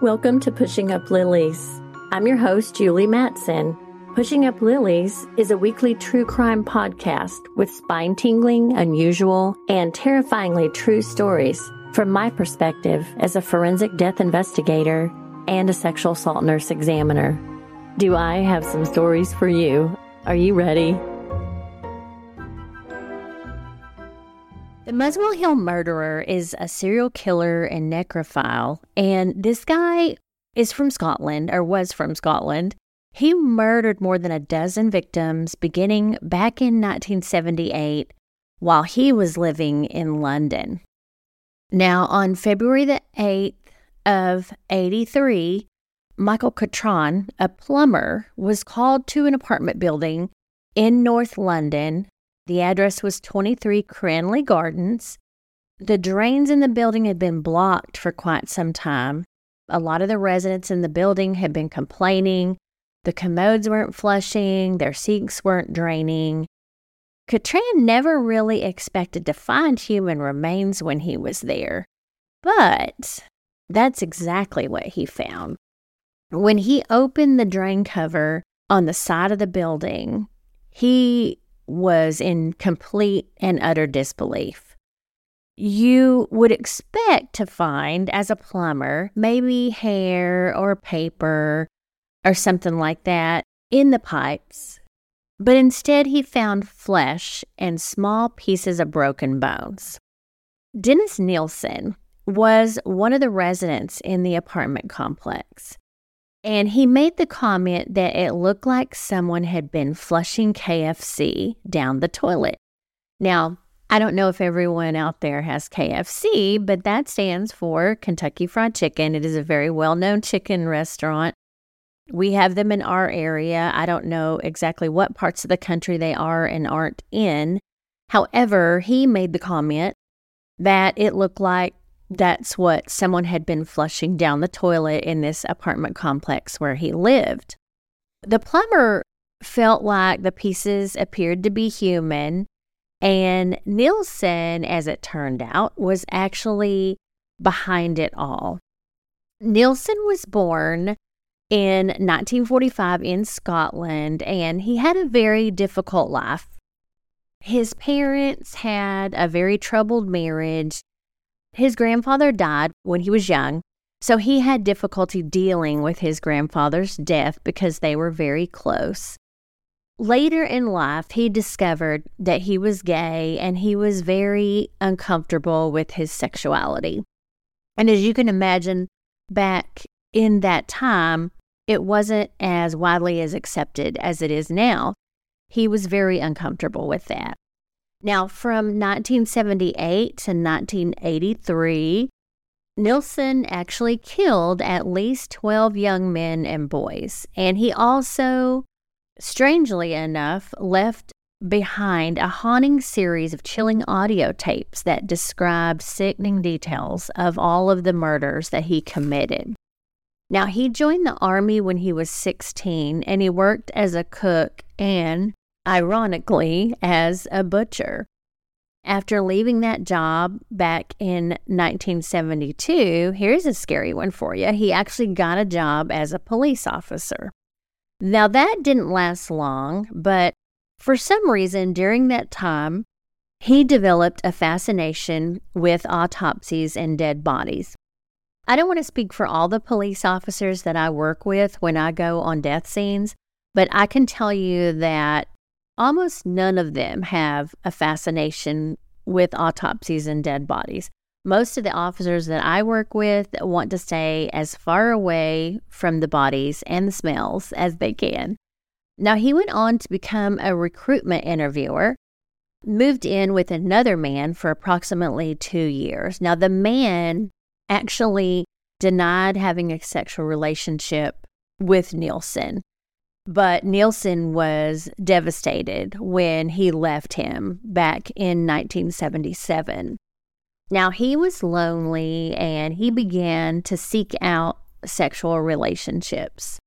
Welcome to Pushing Up Lilies. I'm your host, Julie Mattson. Pushing Up Lilies is a weekly true crime podcast with spine tingling, unusual, and terrifyingly true stories from my perspective as a forensic death investigator and a sexual assault nurse examiner. Do I have some stories for you? Are you ready? The Muswell Hill murderer is a serial killer and necrophile, and this guy is from Scotland or was from Scotland. He murdered more than a dozen victims beginning back in 1978 while he was living in London. Now, on February the 8th of 83, Michael Cattran, a plumber, was called to an apartment building in North London the address was 23 Cranley Gardens. The drains in the building had been blocked for quite some time. A lot of the residents in the building had been complaining. The commodes weren't flushing, their sinks weren't draining. Cattran never really expected to find human remains when he was there. But that's exactly what he found. When he opened the drain cover on the side of the building, he was in complete and utter disbelief. You would expect to find, as a plumber, maybe hair or paper or something like that in the pipes, but instead he found flesh and small pieces of broken bones. Dennis Nilsen was one of the residents in the apartment complex. And he made the comment that it looked like someone had been flushing KFC down the toilet. Now, I don't know if everyone out there has KFC, but that stands for Kentucky Fried Chicken. It is a very well known chicken restaurant. We have them in our area. I don't know exactly what parts of the country they are and aren't in. However, he made the comment that it looked like that's what someone had been flushing down the toilet in this apartment complex where he lived. The plumber felt like the pieces appeared to be human, and Nilsen, as it turned out, was actually behind it all. Nilsen was born in 1945 in Scotland, and he had a very difficult life. His parents had a very troubled marriage his grandfather died when he was young, so he had difficulty dealing with his grandfather's death because they were very close. Later in life, he discovered that he was gay and he was very uncomfortable with his sexuality. And as you can imagine, back in that time, it wasn't as widely as accepted as it is now. He was very uncomfortable with that. Now, from 1978 to 1983, Nilsen actually killed at least 12 young men and boys. And he also, strangely enough, left behind a haunting series of chilling audio tapes that describe sickening details of all of the murders that he committed. Now, he joined the Army when he was 16 and he worked as a cook and ironically, as a butcher. After leaving that job back in 1972, here's a scary one for you. He actually got a job as a police officer. Now, that didn't last long, but for some reason during that time, he developed a fascination with autopsies and dead bodies. I don't want to speak for all the police officers that I work with when I go on death scenes, but I can tell you that almost none of them have a fascination with autopsies and dead bodies. Most of the officers that I work with want to stay as far away from the bodies and the smells as they can. Now, he went on to become a recruitment interviewer, moved in with another man for approximately two years. Now, the man actually denied having a sexual relationship with Nilsen. But Nilsen was devastated when he left him back in 1977. Now, he was lonely and he began to seek out sexual relationships.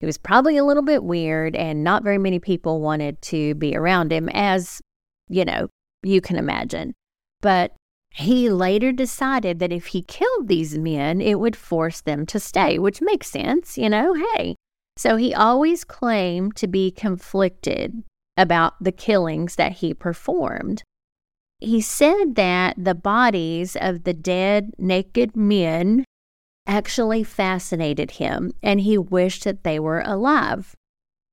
He was probably a little bit weird, and not very many people wanted to be around him, as you know, you can imagine. But he later decided that if he killed these men, it would force them to stay, which makes sense, you know, hey. So he always claimed to be conflicted about the killings that he performed. He said that the bodies of the dead, naked men actually fascinated him and he wished that they were alive.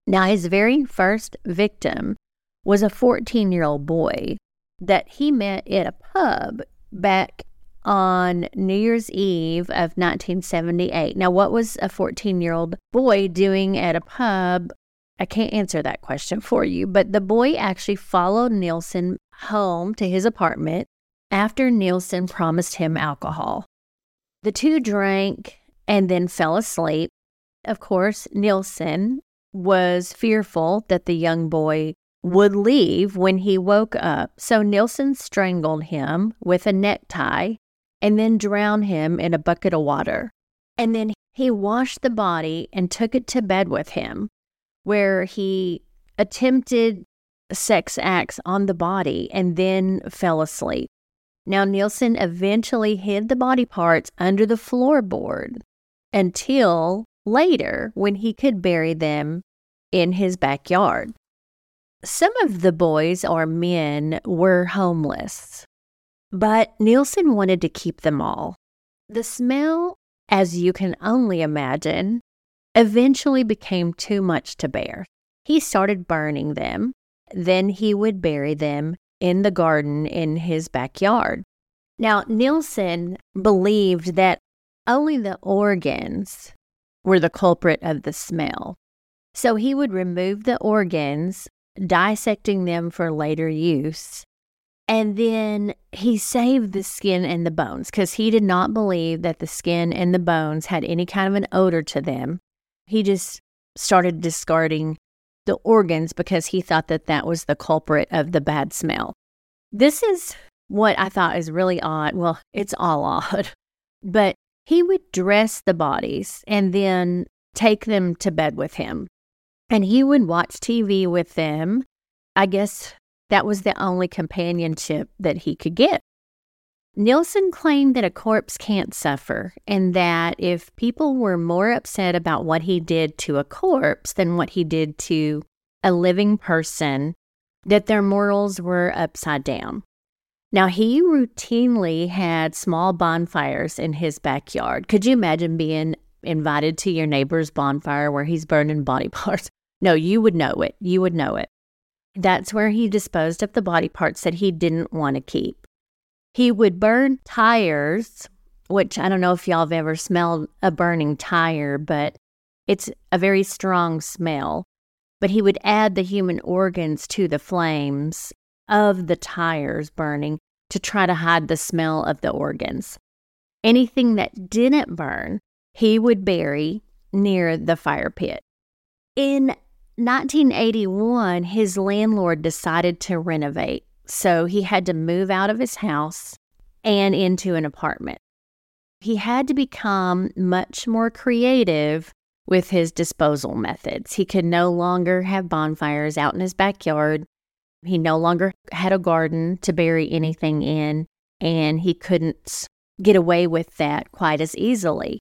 Now, his very first victim was a 14 year old boy that he met at a pub back on New Year's Eve of 1978. Now, what was a 14 year old boy doing at a pub? I can't answer that question for you, but the boy actually followed Nilsen home to his apartment after Nilsen promised him alcohol. The two drank and then fell asleep. Of course, Nilsen was fearful that the young boy would leave when he woke up, so Nilsen strangled him with a necktie and then drown him in a bucket of water. And then he washed the body and took it to bed with him, where he attempted sex acts on the body and then fell asleep. Now, Nilsen eventually hid the body parts under the floorboard until later when he could bury them in his backyard. Some of the boys or men were homeless, but Nilsen wanted to keep them all. The smell, as you can only imagine, eventually became too much to bear. He started burning them, then he would bury them in the garden in his backyard. Now, Nilsen believed that only the organs were the culprit of the smell. So he would remove the organs, dissecting them for later use. And then he saved the skin and the bones because he did not believe that the skin and the bones had any kind of an odor to them. He just started discarding the organs because he thought that that was the culprit of the bad smell. This is what I thought is really odd. Well, it's all odd, but he would dress the bodies and then take them to bed with him. And he would watch TV with them. I guess that was the only companionship that he could get. Nilsen claimed that a corpse can't suffer, and that if people were more upset about what he did to a corpse than what he did to a living person, that their morals were upside down. Now, he routinely had small bonfires in his backyard. Could you imagine being invited to your neighbor's bonfire where he's burning body parts? No, you would know it. You would know it. That's where he disposed of the body parts that he didn't want to keep. He would burn tires, which I don't know if y'all have ever smelled a burning tire, but it's a very strong smell. But he would add the human organs to the flames of the tires burning to try to hide the smell of the organs. Anything that didn't burn, he would bury near the fire pit. In 1981, his landlord decided to renovate, so he had to move out of his house and into an apartment. He had to become much more creative with his disposal methods. He could no longer have bonfires out in his backyard he no longer had a garden to bury anything in, and he couldn't get away with that quite as easily.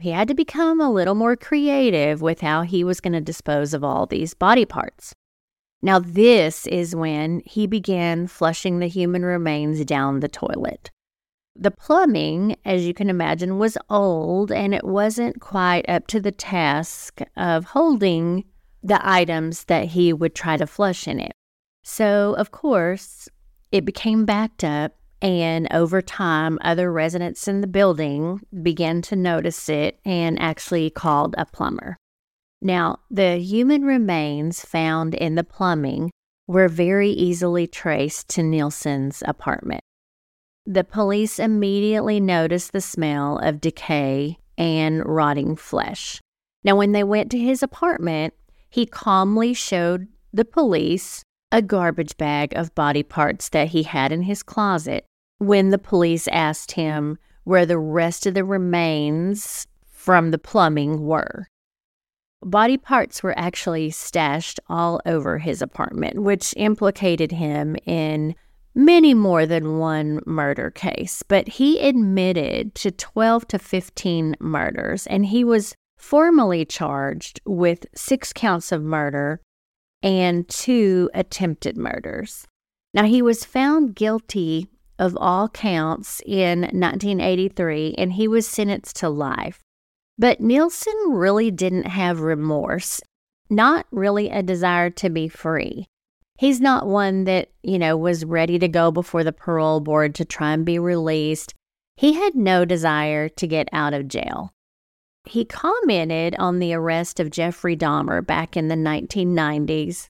He had to become a little more creative with how he was going to dispose of all these body parts. Now, this is when he began flushing the human remains down the toilet. The plumbing, as you can imagine, was old and it wasn't quite up to the task of holding the items that he would try to flush in it. So, of course, it became backed up, and over time, other residents in the building began to notice it and actually called a plumber. Now, the human remains found in the plumbing were very easily traced to Nilsen's apartment. The police immediately noticed the smell of decay and rotting flesh. Now, when they went to his apartment, he calmly showed the police a garbage bag of body parts that he had in his closet when the police asked him where the rest of the remains from the plumbing were. Body parts were actually stashed all over his apartment, which implicated him in many more than one murder case, but he admitted to 12 to 15 murders and he was formally charged with six counts of murder and two attempted murders. Now, he was found guilty of all counts in 1983 and he was sentenced to life. But Nilsen really didn't have remorse, not really a desire to be free. He's not one that, you know, was ready to go before the parole board to try and be released. He had no desire to get out of jail. He commented on the arrest of Jeffrey Dahmer back in the 1990s.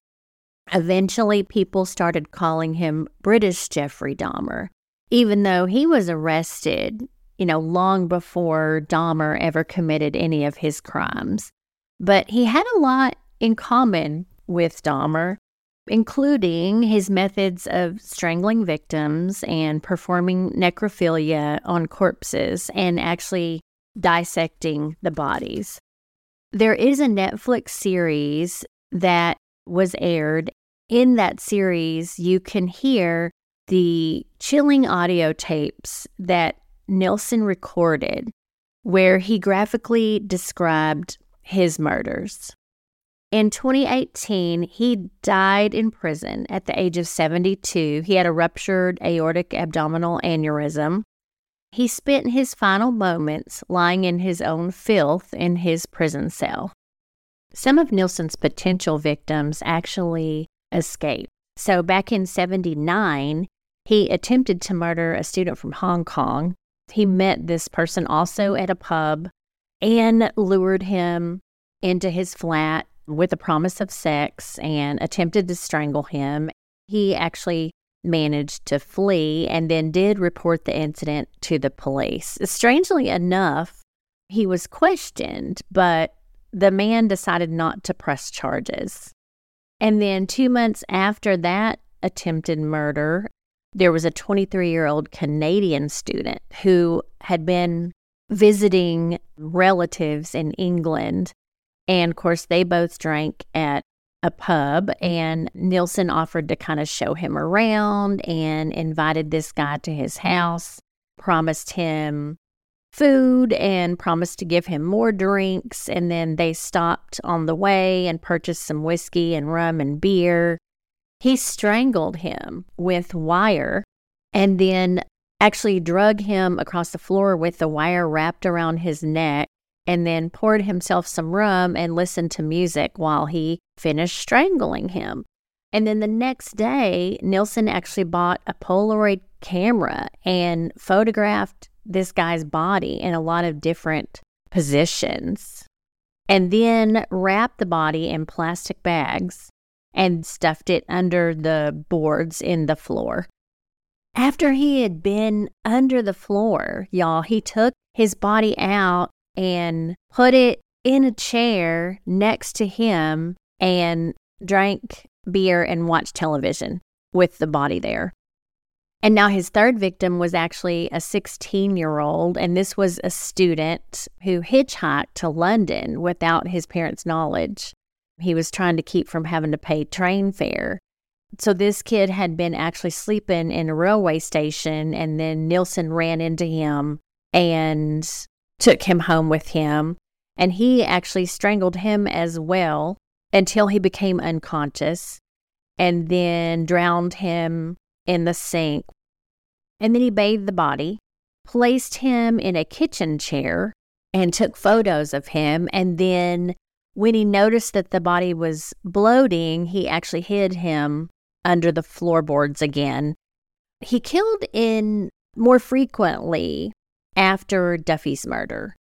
Eventually, people started calling him British Jeffrey Dahmer, even though he was arrested, you know, long before Dahmer ever committed any of his crimes. But he had a lot in common with Dahmer, including his methods of strangling victims and performing necrophilia on corpses and actually dissecting the bodies. There is a Netflix series that was aired. In that series, you can hear the chilling audio tapes that Nilsen recorded, where he graphically described his murders. In 2018, he died in prison at the age of 72. He had a ruptured aortic abdominal aneurysm. He spent his final moments lying in his own filth in his prison cell. Some of Nilsen's potential victims actually escaped. So back in 79, he attempted to murder a student from Hong Kong. He met this person also at a pub and lured him into his flat with a promise of sex and attempted to strangle him. He actually managed to flee and then did report the incident to the police. Strangely enough, he was questioned, but the man decided not to press charges. And then two months after that attempted murder, there was a 23 year old Canadian student who had been visiting relatives in England and of course, they both drank at a pub, and Nilsen offered to kind of show him around and invited this guy to his house, promised him food and promised to give him more drinks. And then they stopped on the way and purchased some whiskey and rum and beer. He strangled him with wire and then actually drug him across the floor with the wire wrapped around his neck and then poured himself some rum and listened to music while he finished strangling him. And then the next day, Nilsen actually bought a Polaroid camera and photographed this guy's body in a lot of different positions. And then wrapped the body in plastic bags and stuffed it under the boards in the floor. After he had been under the floor, y'all, he took his body out and put it in a chair next to him and drank beer and watched television with the body there. And now his third victim was actually a 16 year old, and this was a student who hitchhiked to London without his parents' knowledge. He was trying to keep from having to pay train fare. So this kid had been actually sleeping in a railway station, and then Nilsen ran into him and took him home with him, and he actually strangled him as well until he became unconscious and then drowned him in the sink. And then he bathed the body, placed him in a kitchen chair, and took photos of him. And then, when he noticed that the body was bloating, he actually hid him under the floorboards again. He killed in more frequently after Duffy's murder.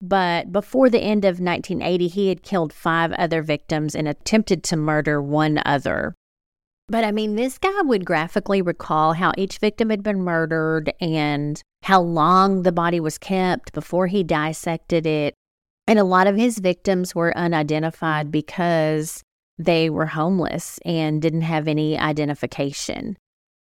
But before the end of 1980, he had killed five other victims and attempted to murder one other. But I mean, this guy would graphically recall how each victim had been murdered and how long the body was kept before he dissected it. And a lot of his victims were unidentified because they were homeless and didn't have any identification.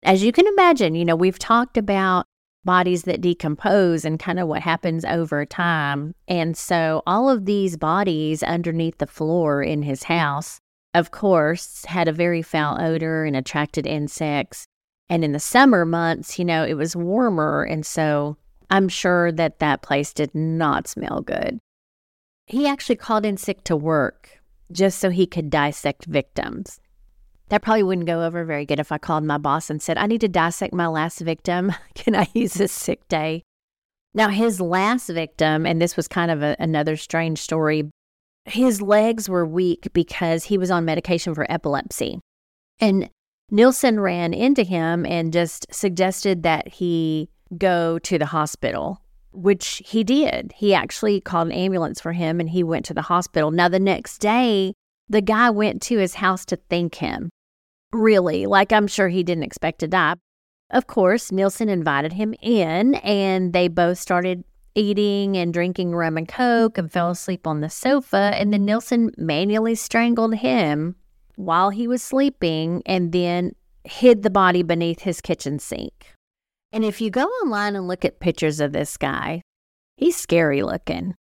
As you can imagine, you know, we've talked about bodies that decompose and kind of what happens over time. And so all of these bodies underneath the floor in his house, of course, had a very foul odor and attracted insects. And in the summer months, you know, it was warmer. And so I'm sure that that place did not smell good. He actually called in sick to work just so he could dissect victims. That probably wouldn't go over very good if I called my boss and said, I need to dissect my last victim. Can I use this sick day? Now, his last victim, and this was kind of a, another strange story, his legs were weak because he was on medication for epilepsy. And Nilsen ran into him and just suggested that he go to the hospital, which he did. He actually called an ambulance for him and he went to the hospital. Now, the next day, the guy went to his house to thank him. Really, like I'm sure he didn't expect to die. Of course, Nilsen invited him in and they both started eating and drinking rum and coke and fell asleep on the sofa. And then Nilsen manually strangled him while he was sleeping and then hid the body beneath his kitchen sink. And if you go online and look at pictures of this guy, he's scary looking.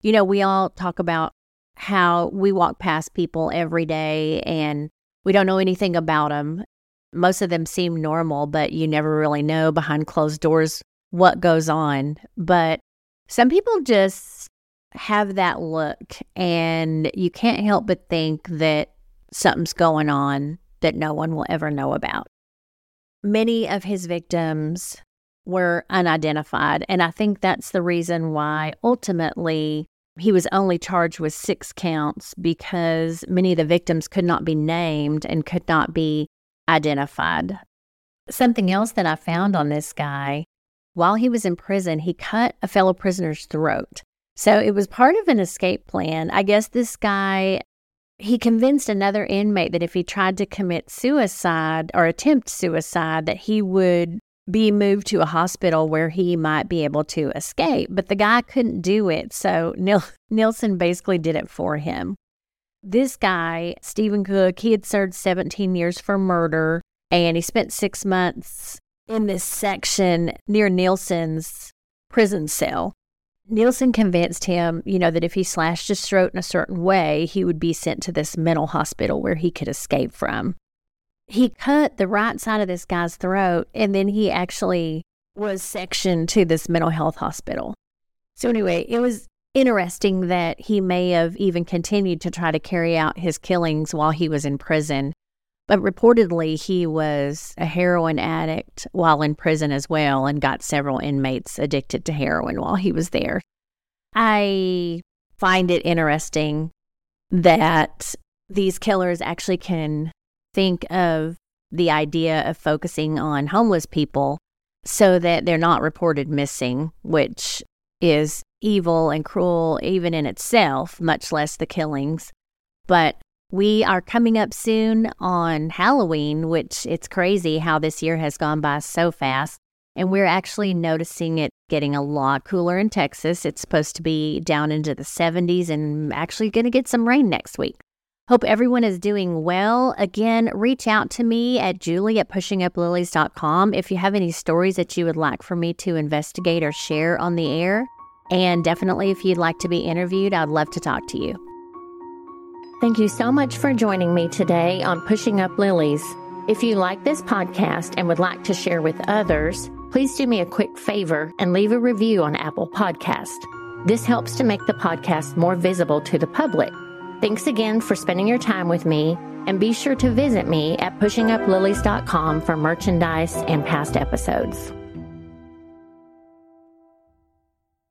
You know, we all talk about how we walk past people every day and we don't know anything about them. Most of them seem normal, but you never really know behind closed doors what goes on. But some people just have that look, and you can't help but think that something's going on that no one will ever know about. Many of his victims were unidentified, and I think that's the reason why ultimately he was only charged with six counts because many of the victims could not be named and could not be identified. Something else that I found on this guy while he was in prison, he cut a fellow prisoner's throat. So it was part of an escape plan. I guess this guy he convinced another inmate that if he tried to commit suicide or attempt suicide, that he would be moved to a hospital where he might be able to escape. But the guy couldn't do it. So Nil- Nilsen basically did it for him. This guy, Stephen Cook, he had served 17 years for murder and he spent six months in this section near Nilsen's prison cell. Nilsen convinced him, you know, that if he slashed his throat in a certain way, he would be sent to this mental hospital where he could escape from. He cut the right side of this guy's throat and then he actually was sectioned to this mental health hospital. So, anyway, it was interesting that he may have even continued to try to carry out his killings while he was in prison. But reportedly, he was a heroin addict while in prison as well and got several inmates addicted to heroin while he was there. I find it interesting that these killers actually can think of the idea of focusing on homeless people so that they're not reported missing, which is evil and cruel even in itself, much less the killings. But we are coming up soon on Halloween, which it's crazy how this year has gone by so fast. And we're actually noticing it getting a lot cooler in Texas. It's supposed to be down into the 70s and actually going to get some rain next week. Hope everyone is doing well. Again, reach out to me at julie at pushinguplilies.com if you have any stories that you would like for me to investigate or share on the air. And definitely, if you'd like to be interviewed, I'd love to talk to you. Thank you so much for joining me today on Pushing Up Lilies. If you like this podcast and would like to share with others, please do me a quick favor and leave a review on Apple Podcast. This helps to make the podcast more visible to the public. Thanks again for spending your time with me, and be sure to visit me at pushinguplilies.com for merchandise and past episodes.